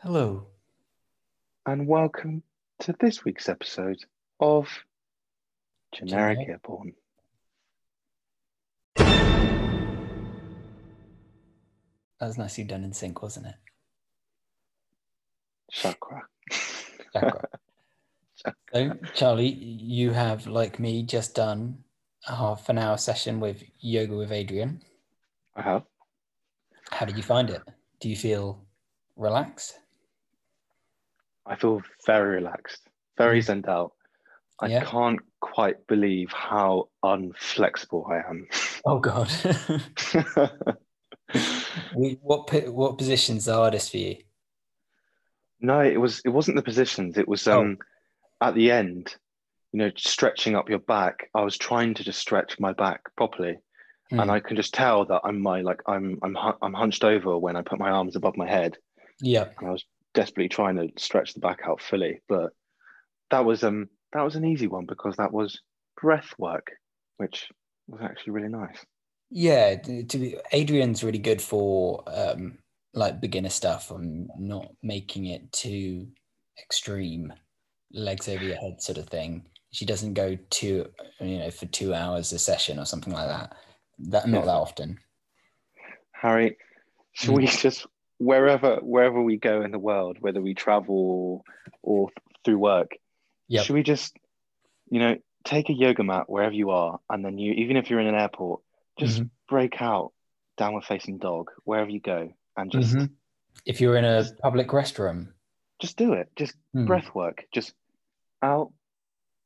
Hello. and welcome to this week's episode of Generic Generic. Airborne. That was nicely done in sync, wasn't it? Chakra. Chakra. so, Charlie, you have, like me, just done a half an hour session with Yoga with Adriene. I have. How did you find it? Do you feel relaxed? I feel very relaxed, very zen out. I Yeah. can't quite believe how unflexible I am. Oh, God. What, what position's the hardest for you? no, it was it wasn't the positions. It was Oh. um at the end, you know, stretching up your back. I was trying to just stretch my back properly. Hmm. And I can just tell that I'm my like I'm I'm I'm hunched over when I put my arms above my head. Yeah. and I was desperately trying to stretch the back out fully. But that was um that was an easy one because that was breath work, which was actually really nice. Yeah, to be, Adriene's really good for um, like beginner stuff. I'm not making it too extreme, legs over your head sort of thing. She doesn't go to you know for two hours a session or something like that. That not Yeah. that often. Harry, should we just wherever wherever we go in the world, whether we travel or through work, Yep. should we just you know take a yoga mat wherever you are, and then you even if you're in an airport, just Mhm. break out downward facing dog wherever you go, and just Mhm. If you're in a public restroom, just do it. Just Hmm. breath work, just out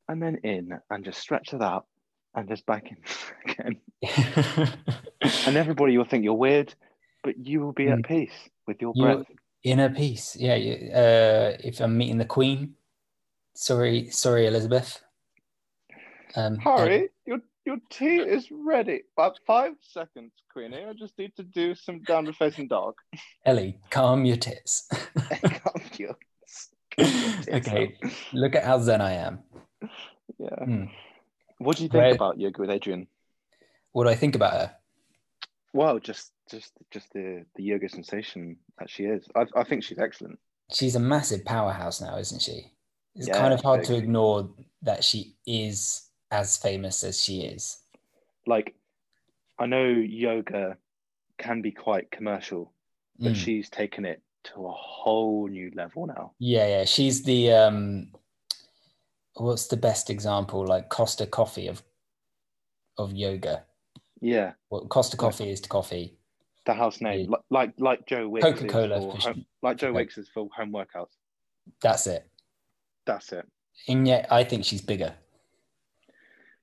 and then in, and just stretch it out and just back in again. And everybody will think you're weird, but you will be Mm. at peace with your You- breath. inner peace. Yeah. Uh, if I'm meeting the Queen, sorry, sorry, Elizabeth. Um, Harry, your your tea is ready. About five seconds, Queenie. I just need to do some downward facing dog. Ellie, calm your tits. Calm your- tits okay, look at how zen I am. Yeah. Hmm. What do you think Where- about yoga with Adriene? What do I think about her? Well, just just just the the yoga sensation that she is. I I think she's excellent. She's a massive powerhouse now, isn't she? It's Yeah, kind of hard to ignore that she is as famous as she is. like I know yoga can be quite commercial, but Mm. she's taken it to a whole new level now. Yeah, yeah. She's the um what's the best example? Like Costa Coffee of of yoga. Yeah, What Costa Yeah. Coffee is to coffee. The house name, Yeah. like like Joe Wicks, for home, like Joe. Wicks is for home workouts. That's it. That's it. And yet I think she's bigger.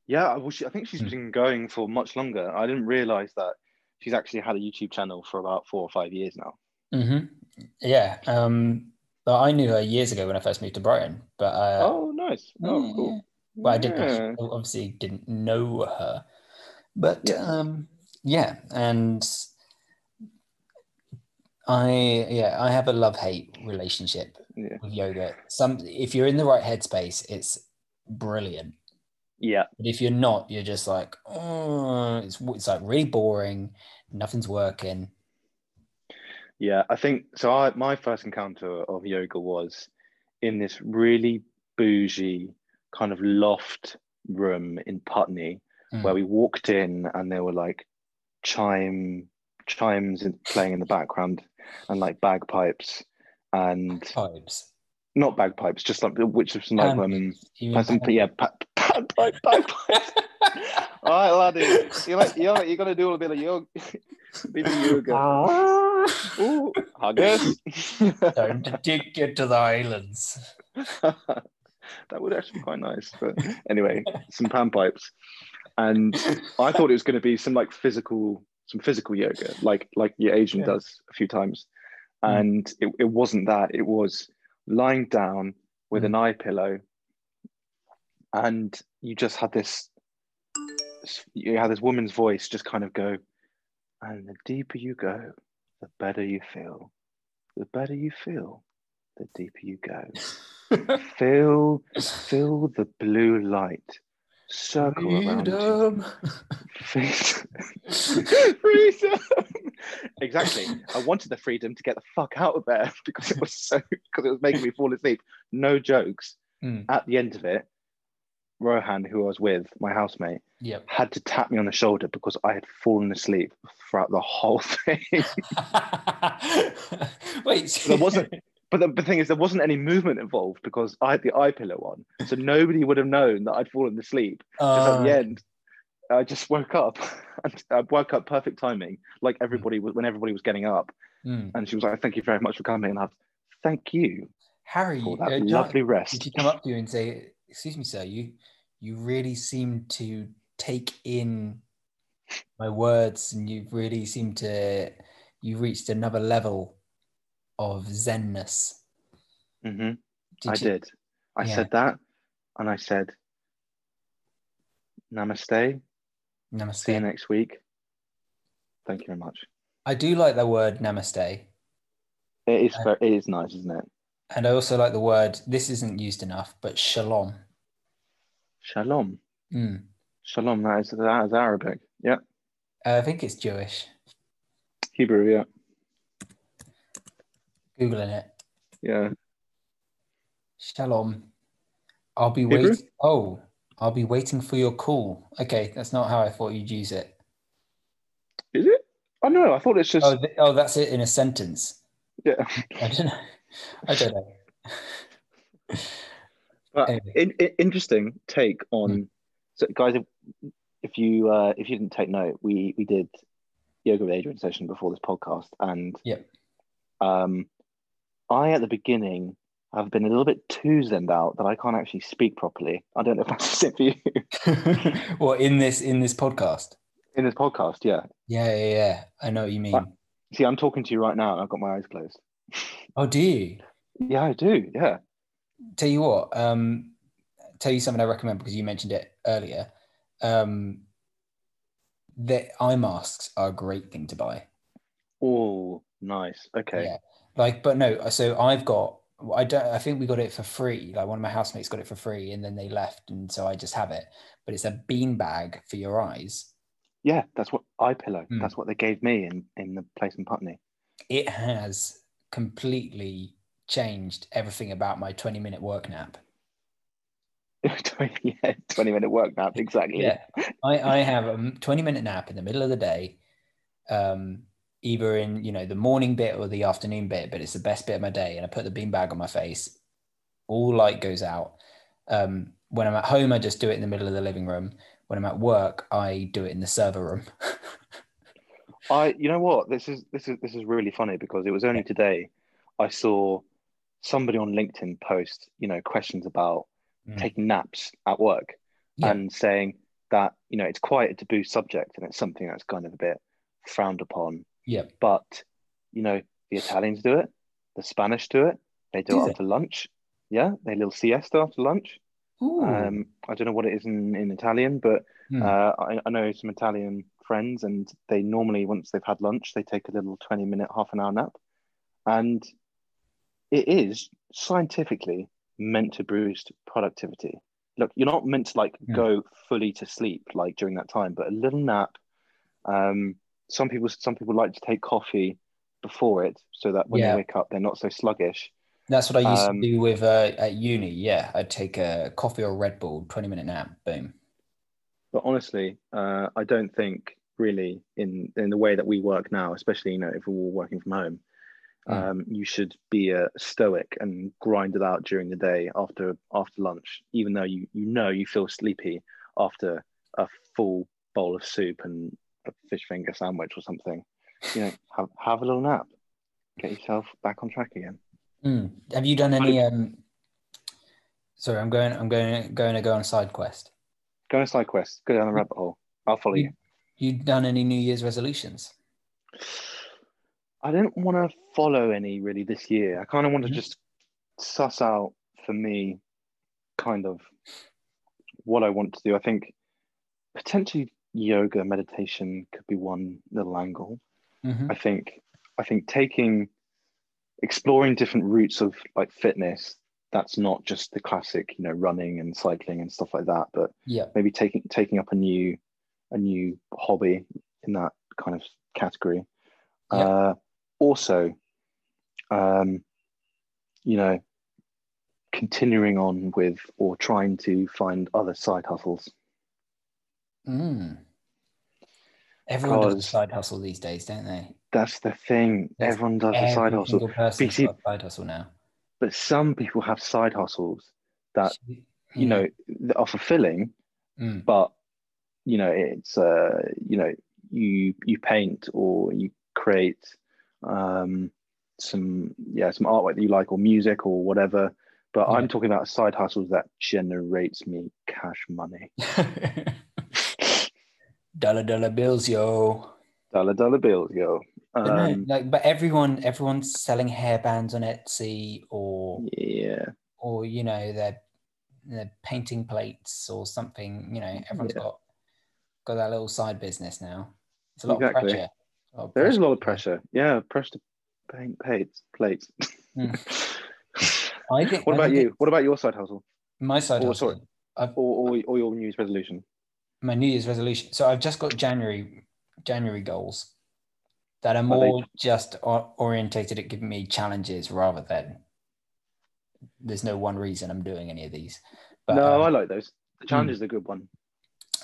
Yeah, I, well, she, I think she's Hmm. been going for much longer. I didn't realize that she's actually had a YouTube channel for about four or five years now. hmm Yeah. Um, I knew her years ago when I first moved to Brighton. But uh, oh, nice. Oh, yeah, cool. Well, I didn't Yeah. obviously didn't know her, but Yeah. um, yeah, and I yeah I have a love hate relationship Yeah. with yoga. Some if you're in the right headspace, it's brilliant. Yeah. But if you're not, you're just like, oh, it's it's like really boring. Nothing's working. Yeah, I think so. I my first encounter of yoga was in this really bougie kind of loft room in Putney, Mm. where we walked in and there were like chime chimes playing in the background and like bagpipes and Pipes. not bagpipes, just like which is some like Pan- women. Some, yeah, pa- pa- pa- bagpipes. All right, laddie, you like you like, you're gonna do a bit of yoga, bit of yoga. Ah. Ooh, huggers. Time to take you to the islands. that would actually be quite nice. But anyway, some panpipes, and I thought it was going to be some like physical, some physical yoga, like like your agent Yeah. does a few times, Mm. and it, it wasn't that. It was lying down with Mm. an eye pillow, and you just had this. You had this woman's voice just kind of go, and the deeper you go, the better you feel. The better you feel, the deeper you go. Feel, feel the blue light circle around you. Freedom. Exactly. I wanted the freedom to get the fuck out of there because it was so because it was making me fall asleep. No jokes. Mm. At the end of it, Rohan, who I was with, my housemate, Yep. had to tap me on the shoulder because I had fallen asleep throughout the whole thing. Wait, there wasn't but the, the thing is there wasn't any movement involved because I had the eye pillow on. So nobody would have known that I'd fallen asleep. Just at the end, I just woke up and I woke up perfect timing, like everybody was when everybody was getting up. mm. And she was like, Thank you very much for coming. And I thank you Harry, for uh, that John- lovely did rest. she come up to you and say, "Excuse me, sir, you you really seem to take in my words, and you really seem to you reached another level of zenness." hmm I you- did. I Yeah. said that and I said, Namaste. Namaste. See you next week. Thank you very much. I do like the word namaste, It is, uh, it is nice, isn't it? and I also like the word. This isn't used enough, but shalom. Shalom. Mm. Shalom, that is, that is Arabic. Yeah. I think it's Jewish. Hebrew, yeah. Googling it. Yeah. Shalom. I'll be Hebrew? waiting. Oh, I'll be waiting for your call. Okay, that's not how I thought you'd use it. Is it? Oh no, I thought it's just Oh, th- oh, that's it in a sentence. yeah. I don't know. I don't know. But Anyway. in, in- interesting take on so guys if, if you uh, if you didn't take note, we we did yoga with Adriene session before this podcast and yeah, um I at the beginning have been a little bit too zenned out that I can't actually speak properly. I don't know if that's it for you well, in this in this podcast. in this podcast. Yeah. Yeah, yeah, yeah. I know what you mean. But- See, I'm talking to you right now and I've got my eyes closed. Oh, do you? Yeah, I do. Yeah. Tell you what. Um, tell you something I recommend because you mentioned it earlier. Um, the eye masks are a great thing to buy. Oh, nice. Okay. Yeah. Like, but no. So I've got. I don't. I think we got it for free. Like one of my housemates got it for free, and then they left, and so I just have it. But it's a bean bag for your eyes. Yeah, that's what eye pillow. Hmm. That's what they gave me in in the place in Putney. It has completely changed everything about my twenty minute work nap. 20, yeah, 20 minute work nap, exactly. Yeah, I, I have a 20 minute nap in the middle of the day, um, either in you know the morning bit or the afternoon bit, but it's the best bit of my day. And I put the beanbag on my face, all light goes out. Um, when I'm at home, I just do it in the middle of the living room. When I'm at work, I do it in the server room. I you know what? This is this is this is really funny because it was only today I saw somebody on LinkedIn post, you know, questions about Mm. taking naps at work Yeah. and saying that, you know, it's quite a taboo subject and it's something that's kind of a bit frowned upon. Yep. But, you know, the Italians do it, the Spanish do it, they do Do it they? after lunch. Yeah, they little siesta after lunch. Ooh. Um, I don't know what it is in, in Italian, but Hmm. uh, I, I know some Italian friends, and they normally, once they've had lunch, they take a little 20 minute, half an hour nap. And it is scientifically meant to boost productivity. Look, you're not meant to like Hmm. go fully to sleep like during that time, but a little nap. Um, some people, some people like to take coffee before it, so that when Yeah. they wake up, they're not so sluggish. That's what I used um, to do with uh, at uni. Yeah, I'd take a coffee or a Red Bull, 20 minute nap, boom. But honestly, uh, I don't think really in in the way that we work now, especially you know if we're all working from home, Mm. um, you should be a stoic and grind it out during the day after after lunch, even though you you know you feel sleepy after a full bowl of soup and a fish finger sandwich or something. You know, have have a little nap, get yourself back on track again. Mm. Have you done any? Um, sorry, I'm going. I'm going. Going to go on a side quest. Go on a side quest, go down the rabbit hole. I'll follow you. You done any New Year's resolutions? I didn't want to follow any really this year. I kind of want to Mhm. just suss out for me kind of what I want to do. I think potentially yoga meditation could be one little angle. Mhm. I think I think taking exploring different routes of like fitness that's not just the classic, you know, running and cycling and stuff like that, but Yeah. maybe taking taking up a new a new hobby in that kind of category. Yep. Uh, also, um, you know, continuing on with or trying to find other side hustles. Mm. Everyone does a side hustle these days, don't they? That's the thing. Yes, Everyone does a side Every hustle, single person's got a side hustle now. but some people have side hustles that Yeah. you know are fulfilling, Mm. but you know it's uh you know you you paint or you create um some yeah some artwork that you like or music or whatever but Yeah. i'm talking about side hustles that generates me cash money dollar dollar bills, yo. dollar dollar bills yo But no, um like, but everyone, everyone's selling hairbands on Etsy, or yeah or you know they're they're painting plates or something. You know, everyone's Yeah. got got that little side business now. It's a lot Exactly. of pressure. Lot of there is a lot of pressure yeah pressure to paint plates plates Mm. I think. what I about think you what about your side hustle My side Oh, hustle. sorry. Or, or, or your new year's resolution my New Year's resolution. So I've just got January January goals that are more just orientated at giving me challenges rather than there's no one reason I'm doing any of these. But no um, i like those the challenge is a good one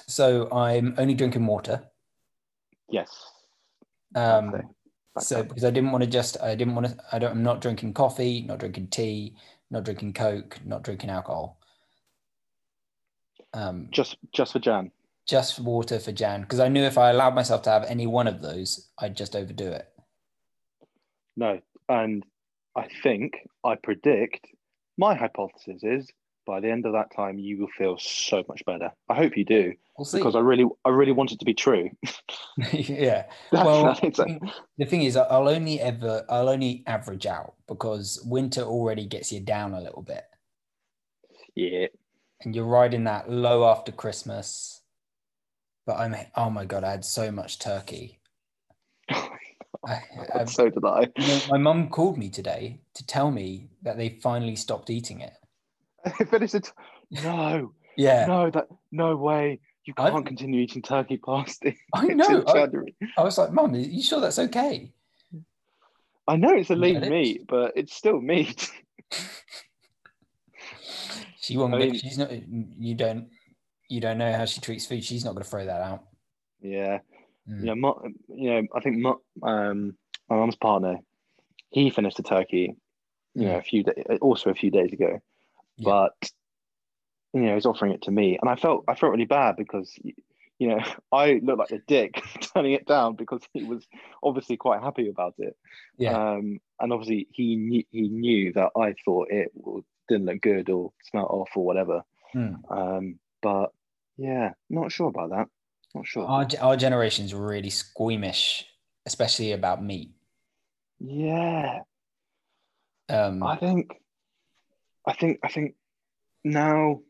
so I'm only drinking water. yes Um, Okay. So because I didn't want to just I didn't want to I don't I'm not drinking coffee, not drinking tea, not drinking coke, not drinking alcohol. Um, just just for jan just water for Jan because I knew if I allowed myself to have any one of those, I'd just overdo it. No, and I think I predict my hypothesis is by the end of that time you will feel so much better. I hope you do We'll because I really I really want it to be true. yeah. Well, the thing is, I'll only ever, I'll only average out because winter already gets you down a little bit, yeah. and you're riding that low after Christmas. But I'm, oh my god, I had so much turkey. I, I, so did I. you know, my mum called me today to tell me that they finally stopped eating it. Finished it. No, Yeah, no, that no way. You I've- can't continue eating turkey past the I know. I, I was like, Mum, are you sure that's okay? I know it's a lean meat, but it's still meat. She won't. I mean- she's not. You don't. You don't know how she treats food. She's not going to throw that out. yeah. Mm. you know, my, you know, I think my, um, my mum's partner, he finished a turkey, you know, a few days, also a few days ago, Yeah. but you know, he's offering it to me, and I felt I felt really bad because you know I looked like a dick turning it down because he was obviously quite happy about it, Yeah. um, and obviously he knew he knew that I thought it didn't look good or smelt off or whatever, Mm. um, but yeah, not sure about that, not sure. Our our generation's really squeamish, especially about meat. yeah. Um, I think, I think, I think now,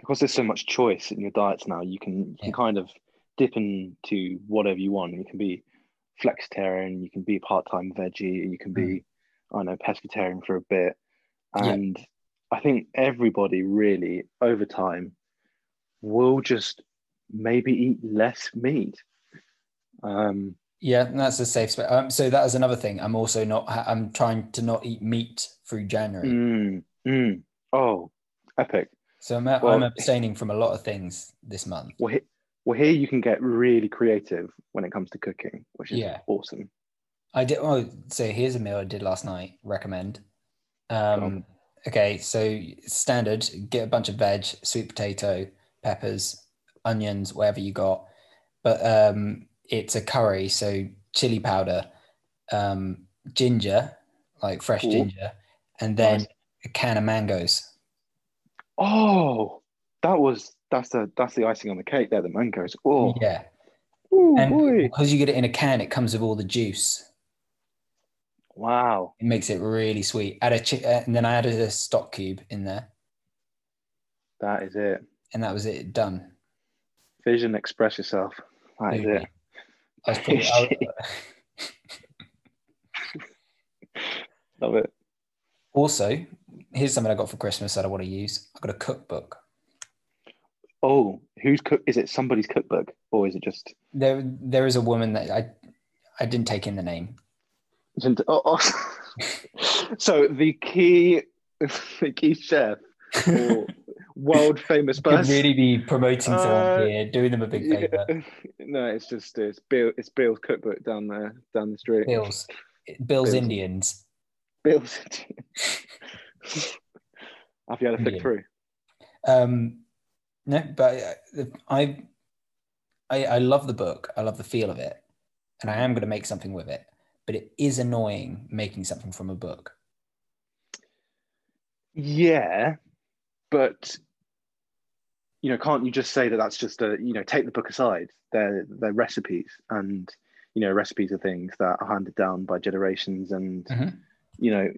because there's so much choice in your diets now, you can you can Yeah. kind of dip into whatever you want. You can be flexitarian, you can be part-time veggie, you can be, I don't know, pescatarian for a bit, And Yeah. I think everybody really over time will just maybe eat less meat. Um, yeah, that's a safe space. Um, so that is another thing. I'm also not. I'm trying to not eat meat through January. mm, mm. Oh, epic. So I'm, I'm abstaining from a lot of things this month. Well, he, well, here you can get really creative when it comes to cooking, which is Yeah. awesome. I did. Oh, so here's a meal I did last night. Recommend. Um, okay, so standard. Get a bunch of veg, sweet potato, peppers, onions, whatever you got. But um, it's a curry, so chili powder, um, ginger, like fresh Ooh. ginger, and then Nice. a can of mangoes. Oh, that was that's the that's the icing on the cake there. The mangoes. Oh, Yeah, Ooh, and boy. because you get it in a can, it comes with all the juice. Wow. It makes it really sweet. Add a chi- uh, and then I added a stock cube in there, That is it. and that was it. Done. Vision, express yourself. That is it. I was probably, I was- Love it. also, here's something I got for Christmas that I want to use. I got a cookbook. Oh, who's cook? Is it somebody's cookbook or is it just? There, there is a woman that I, I didn't take in the name. Oh, oh. so the key, the key chef or world famous Could really be promoting someone Uh, here, doing them a big favor. Yeah. No, it's just it's Bill. It's Bill's cookbook down there, down the street. Bill's, Bill's Bill's. Indians. Bill's. Have you had a flick through? Um, no, but I, I, I love the book. I love the feel of it, and I am going to make something with it. But it is annoying making something from a book. Yeah, but you know, can't you just say that that's just a you know take the book aside? They're they're recipes, and you know recipes are things that are handed down by generations, and Mhm. you know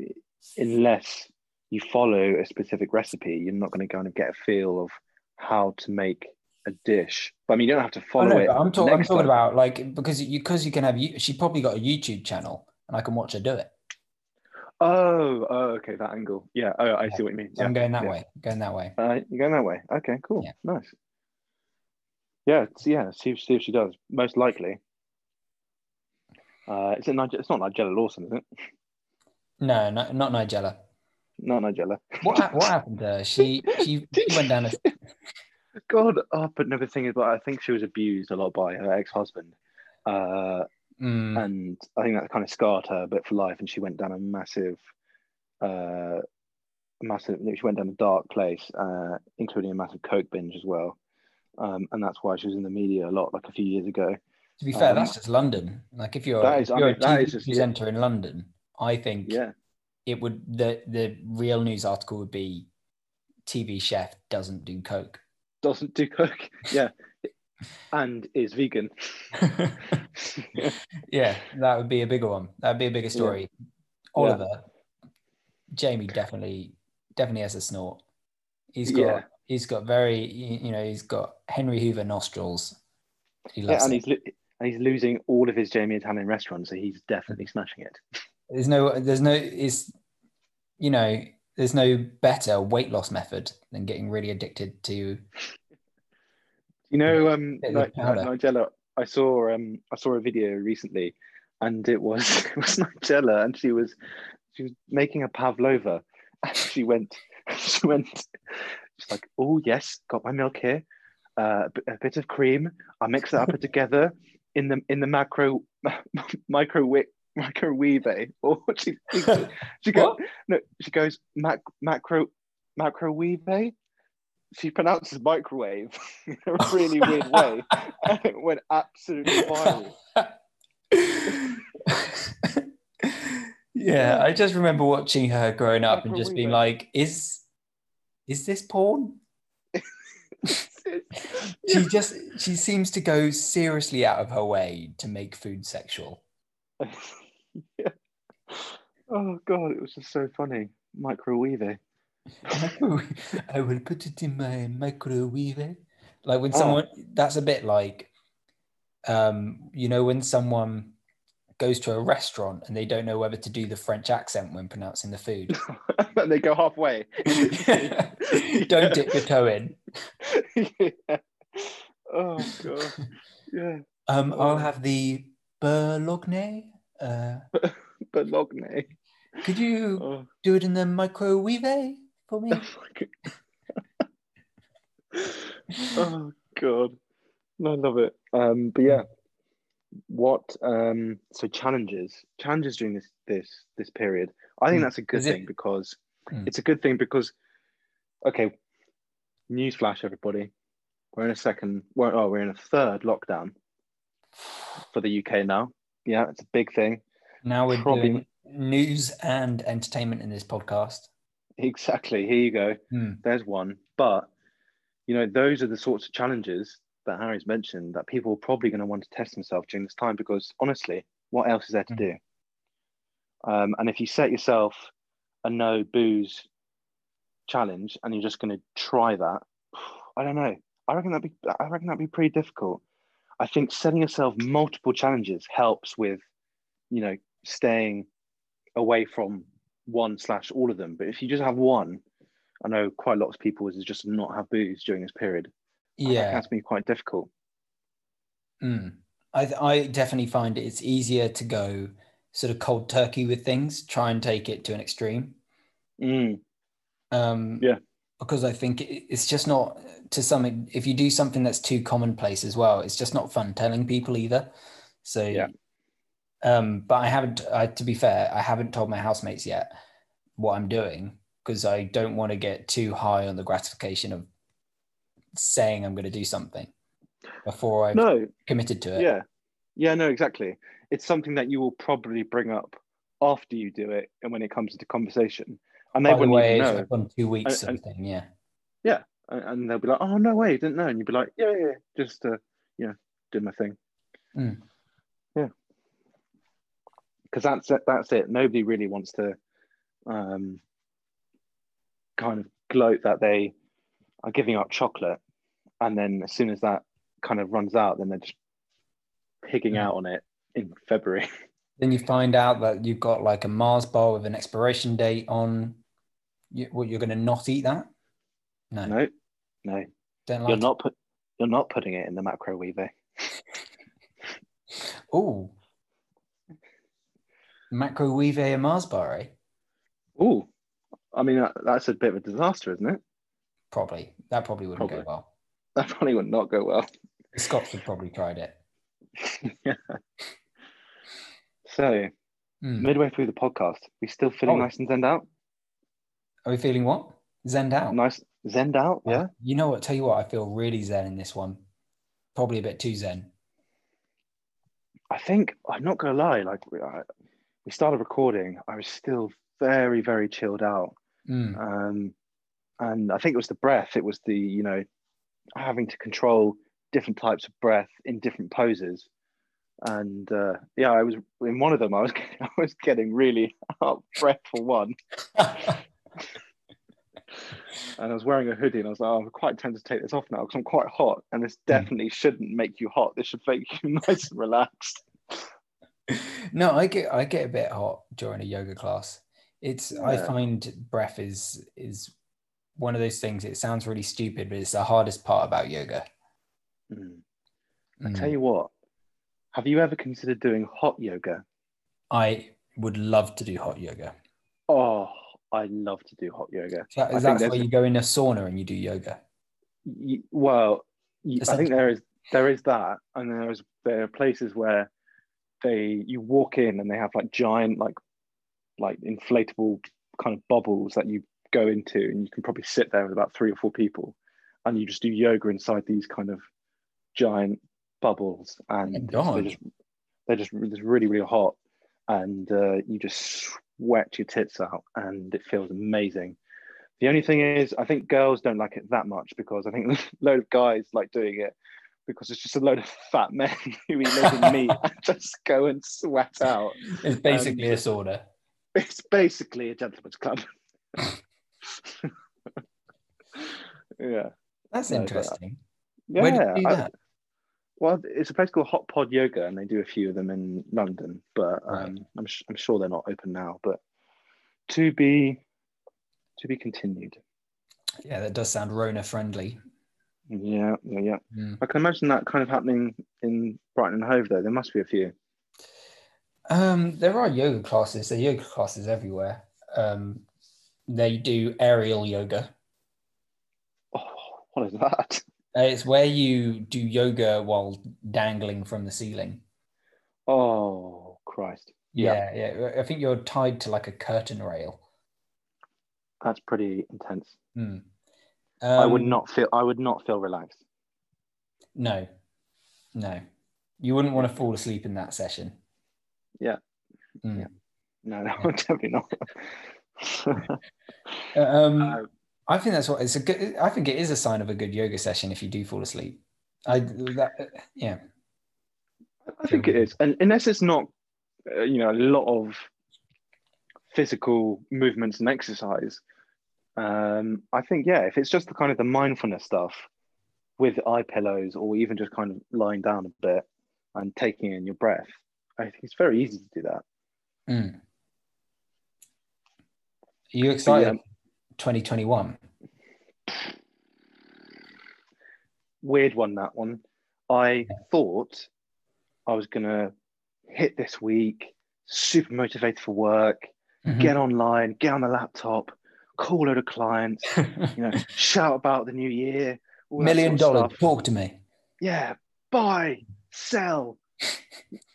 unless you follow a specific recipe, you're not going to kind of get a feel of how to make a dish. But I mean, you don't have to Oh, follow it. I'm, talk- I'm talking time. about like because you because you can have you. She probably got a YouTube channel, and I can watch her do it. Oh, oh, okay, that angle. Yeah, oh, I Yeah. see what you mean. So yeah. I'm going that yeah. way. Going that way. Uh, you're going that way. Okay, cool. Yeah. Nice. Yeah, yeah. See, if- see if she does. Most likely. Uh, is it Nigel? It's not Nigella Lawson, is it? No, no not Nigella. Not Nigella. What what happened to her? She, she went down a God, oh, but no, the thing is, but I think she was abused a lot by her ex-husband, uh, mm, and I think that kind of scarred her a bit for life. And she went down a massive, uh, massive. She went down a dark place, uh, including a massive coke binge as well. Um, and that's why she was in the media a lot, like a few years ago. to be fair, um, that's just London. Like if you're, that if you're mean, a TV just- yeah. presenter in London, I think Yeah, it would the the real news article would be TV chef doesn't do coke. Doesn't do coke. Yeah, and is vegan. yeah. yeah, that would be a bigger one. That'd be a bigger story. Oliver, Jamie definitely definitely has a snort. He's got Yeah. he's got very you know he's got Henry Hoover nostrils. He Yeah, loves and it. he's lo- and he's losing all of his Jamie Italian restaurants, so he's definitely mm. smashing it. There's no there's no is you know there's no better weight loss method than getting really addicted to You know, um, of powder. Nigella. I saw um, I saw a video recently, and it was it was Nigella, and she was she was making a pavlova, and she went she went she's like, oh yes, got my milk here, uh, a bit- of cream. I mix it up together in the in the macro microwave. Or she she, she goes no, she goes mac, macro macrowave. She pronounces microwave in a really weird way, and it went absolutely viral. yeah, I just remember watching her growing up and just being like, "Is is this porn?" She just she seems to go seriously out of her way to make food sexual. Yeah. Oh god, it was just so funny. Microwave. I will put it in my microwave. Like when Oh. someone, that's a bit like, um, you know, when someone goes to a restaurant and they don't know whether to do the French accent when pronouncing the food. and they go halfway. don't dip your toe in. yeah. Oh god. Yeah. Um, Oh. I'll have the Bologna. Uh, But Logne. could you Oh. do it in the microwave for me? oh god. I love it. Um, but yeah. What um so challenges. Challenges during this this this period. I think Hmm. that's a good Is it- thing because Hmm. it's a good thing because okay, newsflash everybody. We're in a second we're oh we're in a third lockdown for the UK now. Yeah, it's a big thing. Now we're Probably- doing news and entertainment in this podcast. Exactly. Here you go. Hmm. There's one. But you know, those are the sorts of challenges that Harry's mentioned that people are probably going to want to test themselves during this time because honestly, what else is there to Mm. do? Um, and if you set yourself a no booze challenge and you're just going to try that, I don't know. I reckon that'd be I reckon that'd be pretty difficult. I think setting yourself multiple challenges helps with, you know, staying away from one slash all of them. But if you just have one, I know quite a lot of people is just not have booze during this period. Yeah. that's been quite difficult. Mm. I, I definitely find it's easier to go sort of cold turkey with things, try and take it to an extreme. Mm. Um, Yeah. Because I think it's just not to some. If you do something that's too commonplace as well, it's just not fun telling people either. So Yeah. Um, but I haven't. I, to be fair, I haven't told my housemates yet what I'm doing because I don't want to get too high on the gratification of saying I'm going to do something before I've No, committed to it. yeah, yeah, no, exactly. It's something that you will probably bring up after you do it, and when it comes into conversation, and they By the wouldn't way, even know, on two weeks And- of and- thing. Yeah. and, they'll be like, "Oh no way, didn't know," and you'd be like, "Yeah, yeah, yeah, just uh, you know, do my thing." Mm. Yeah, because that's it. That's it. Nobody really wants to, um, kind of gloat that they are giving up chocolate, and then as soon as that kind of runs out, then they're just pigging Mm. out on it in February. Then you find out that you've got like a Mars bar with an expiration date on. You, what you're going to not eat that? No, no, no, don't like. you're not put. You're not putting it in the macroweaver. Oh, macrowave a Mars bar, eh? Ooh, I mean that, that's a bit of a disaster, isn't it? Probably that probably wouldn't Probably. go well. That probably would not go well. The Scots would probably tried it. yeah. So Hmm. midway through the podcast, we still feeling Oh. nice and zened out. Are we feeling what? Zened out. Nice zened out, yeah. You know what? Tell you what, I feel really zen in this one. Probably a bit too zen. I think I'm not gonna lie. Like we, I, we started recording, I was still very, very chilled out. Mm. Um, and I think it was the breath. It was the you know having to control different types of breath in different poses. And uh, yeah, I was in one of them. I was I was getting really out of breath for one, and I was wearing a hoodie, and I was like, oh, I'm quite tempted to take this off now because I'm quite hot, and this definitely shouldn't make you hot. This should make you nice and relaxed. no, I get I get a bit hot during a yoga class. It's I find breath is is one of those things. It sounds really stupid, but it's the hardest part about yoga. Mm. Mm. Tell you what, have you ever considered doing hot yoga? I would love to do hot yoga. I love to do hot yoga. So is that where you go in a sauna and you do yoga? Y- well, I think there is there is that, and there is there are places where they you walk in and they have like giant like like inflatable kind of bubbles that you go into, and you can probably sit there with about three or four people, and you just do yoga inside these kind of giant bubbles, and Oh, they're just they're just, just really really hot, and uh, you just sweat your tits out, and it feels amazing. The only thing is, I think girls don't like it that much because I think a load of guys like doing it because it's just a load of fat men who eat loads of meat and just go and sweat out. It's basically Um, a sauna. It's basically a gentleman's club. yeah. That's but- interesting. Yeah. Where did you do that? Well, it's a place called Hot Pod Yoga, and they do a few of them in London, but um, Right. I'm, sh- I'm sure they're not open now. But to be to be continued. Yeah, that does sound Rona friendly. Yeah, yeah, yeah. Mm. I can imagine that kind of happening in Brighton and Hove, though. There must be a few. Um, there are yoga classes. There are yoga classes everywhere. Um, they do aerial yoga. Oh, what is that? Uh, it's where you do yoga while dangling from the ceiling. Oh, Christ. Yeah, yeah. I think you're tied to like a curtain rail. That's pretty intense. Hmm. I would Um, not feel. I would not feel relaxed. No, no. You wouldn't want to fall asleep in that session. Yeah. Hmm. Yeah. No, no, definitely not. Um, Uh, I think that's what it's a good. I think it is a sign of a good yoga session if you do fall asleep. I that yeah. I think it is, and unless it's not, uh, you know, a lot of physical movements and exercise. Um, I think yeah, if it's just the kind of the mindfulness stuff with eye pillows, or even just kind of lying down a bit and taking in your breath, I think it's very easy to do that. Mm. Are you excited? 2021. Weird one, that one. I thought I was gonna hit this week, super motivated for work, Mhm. get online, get on the laptop, call out a clients, you know, shout about the new year, Million sort of dollars. stuff. Talk to me. Yeah, buy, sell,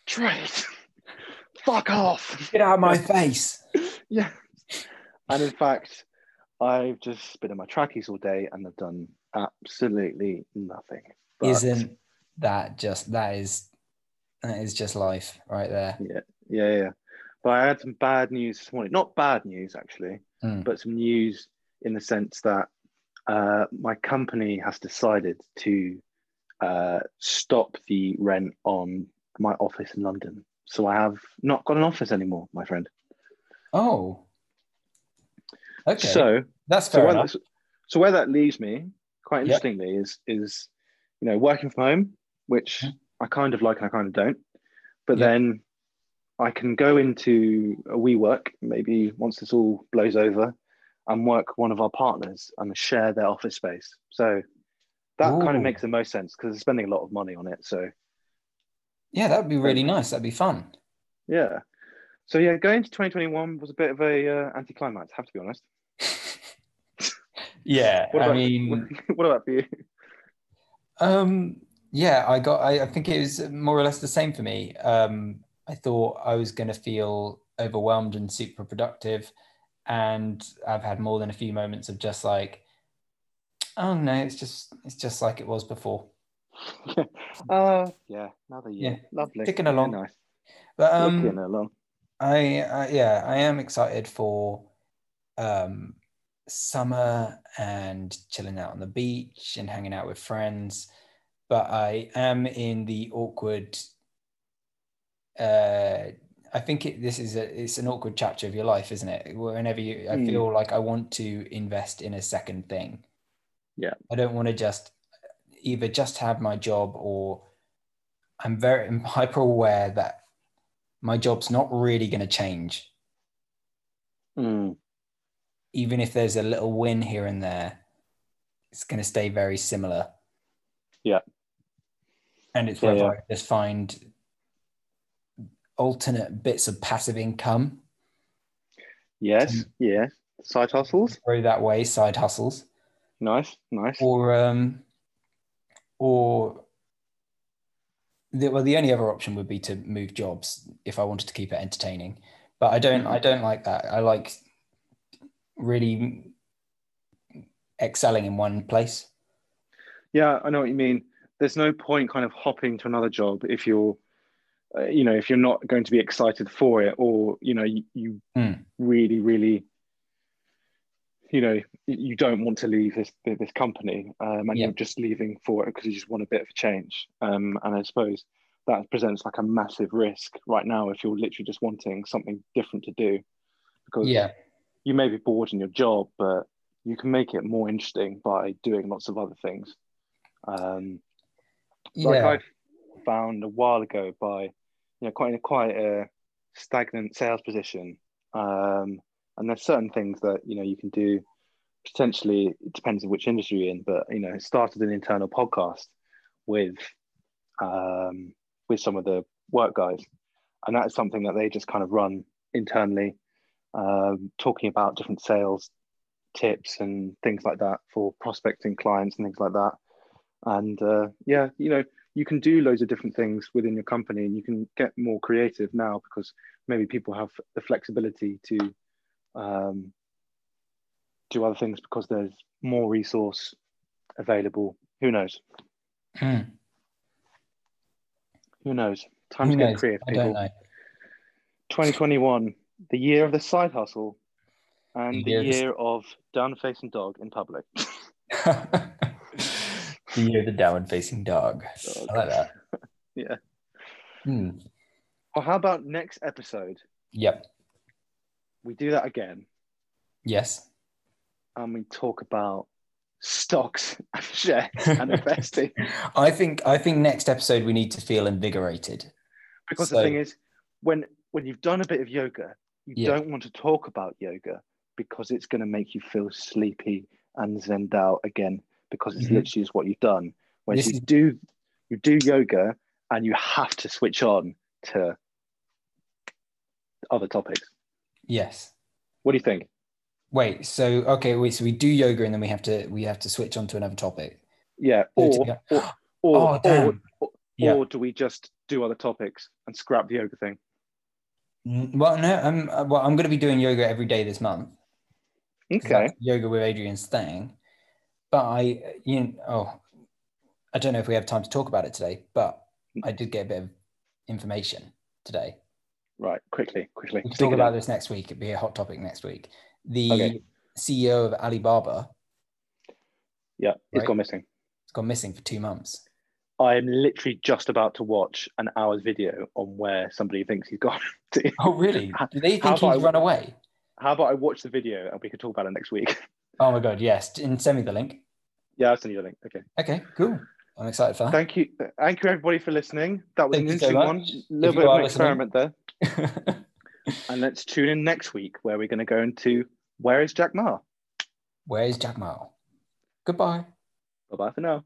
trade, fuck off. Get out of my face. Yeah. And in fact, I've just been in my trackies all day and I've done absolutely nothing. But Isn't that just that is that is just life right there. yeah, yeah, yeah. But I had some bad news this morning. Not bad news actually, Mm. but some news in the sense that uh, my company has decided to uh, stop the rent on my office in London. So I have not got an office anymore, my friend. Oh. Okay. So that's fair where, enough. that, so where that leaves me, quite Yep. interestingly, is is you know working from home, which Mhm. I kind of like and I kind of don't. But Yep. then I can go into a WeWork maybe once this all blows over, and work one of our partners and share their office space. So that kind of makes the most sense because they're spending a lot of money on it. So Yeah, that would be really nice. That'd be fun. yeah, so yeah, going to 2021 was a bit of a uh, anticlimax. Have to be honest. Yeah, What I mean, what about for you? um, yeah, I got. I, I think it was more or less the same for me. Um, I thought I was going to feel overwhelmed and super productive, and I've had more than a few moments of just like, oh no, it's just it's just like it was before. uh, yeah, another year. Yeah, Lovely. ticking Yeah, along. nice. But um, Ticking along. I, I yeah, I am excited for um summer and chilling out on the beach and hanging out with friends. But I am in the awkward uh I think it, this is a it's an awkward chapter of your life, isn't it? Whenever you I Mm. feel like I want to invest in a second thing. Yeah. I don't want to just either just have my job or I'm very I'm hyper aware that my job's not really going to change Mm, even if there's a little win here and there, it's going to stay very similar. Yeah. And it's Yeah, whether yeah. I just find alternate bits of passive income yes, yeah. Side hustles. throw that way, side hustles, Nice, nice. or um, or the, well, the only other option would be to move jobs if I wanted to keep it entertaining. But I don't. I don't like that. I like really excelling in one place. Yeah, I know what you mean. There's no point kind of hopping to another job if you're, uh, you know, if you're not going to be excited for it, or you know, you, you Mm. really, really, you know, you don't want to leave this this company, um, and Yeah. you're just leaving for it because you just want a bit of a change. Um, and I suppose that presents like a massive risk right now if you're literally just wanting something different to do, because Yeah. You may be bored in your job, but you can make it more interesting by doing lots of other things. Um, like Yeah. I found a while ago by, you know, quite in a quite a stagnant sales position. Um, and there's certain things that you know you can do. Potentially, it depends on which industry you're in, but you know, started an internal podcast with um, with some of the work guys, and that is something that they just kind of run internally, um, talking about different sales tips and things like that for prospecting clients and things like that. And uh, yeah, you know, you can do loads of different things within your company, and you can get more creative now because maybe people have the flexibility to um, do other things because there's more resource available. Who knows? Mm. Who knows? Time Who to get creative, I don't people. know. 2021, the year of the side hustle, and The the year of year of down facing dog in public. the year of the down facing dog. Dog. I like that. Yeah. Hmm. Well, how about next episode? Yep. We do that again Yes. and we talk about stocks and shares and investing. I think I think next episode we need to feel invigorated. Because So- the thing is, when when you've done a bit of yoga, you Yeah. don't want to talk about yoga because it's going to make you feel sleepy and zenned out again because it's Mhm. literally just what you've done. When you do you do yoga and you have to switch on to other topics. Yes. What do you think? Wait. So okay. Wait. So we do yoga and then we have to we have to switch on to another topic. Yeah, or or or, Oh, or, or, Yeah. or do we just do other topics and scrap the yoga thing? Well, no. I'm well. I'm going to be doing yoga every day this month. Okay. Yoga with Adriene's thing. But I, you know, oh, I don't know if we have time to talk about it today. But I did get a bit of information today. Right. Quickly, quickly. We can talk about in. this next week. It'd be a hot topic next week. The Okay. CEO of Alibaba Yeah, it's Right. gone missing. He's gone missing for two months. I am literally just about to watch an hour's video on where somebody thinks he's gone. to. Oh, really? Do they How think he's about I- run away? How about I watch the video and we can talk about it next week? Oh my god, yes. And send me the link. yeah, I'll send you the link. Okay. Okay, cool. I'm excited for that. Thank you. Thank you, everybody, for listening. That was Thank an you so interesting one. A little bit of an listening. experiment there. And let's tune in next week where we're going to go into Where is Jack Ma? Where's Jack Ma? Goodbye. Bye bye for now.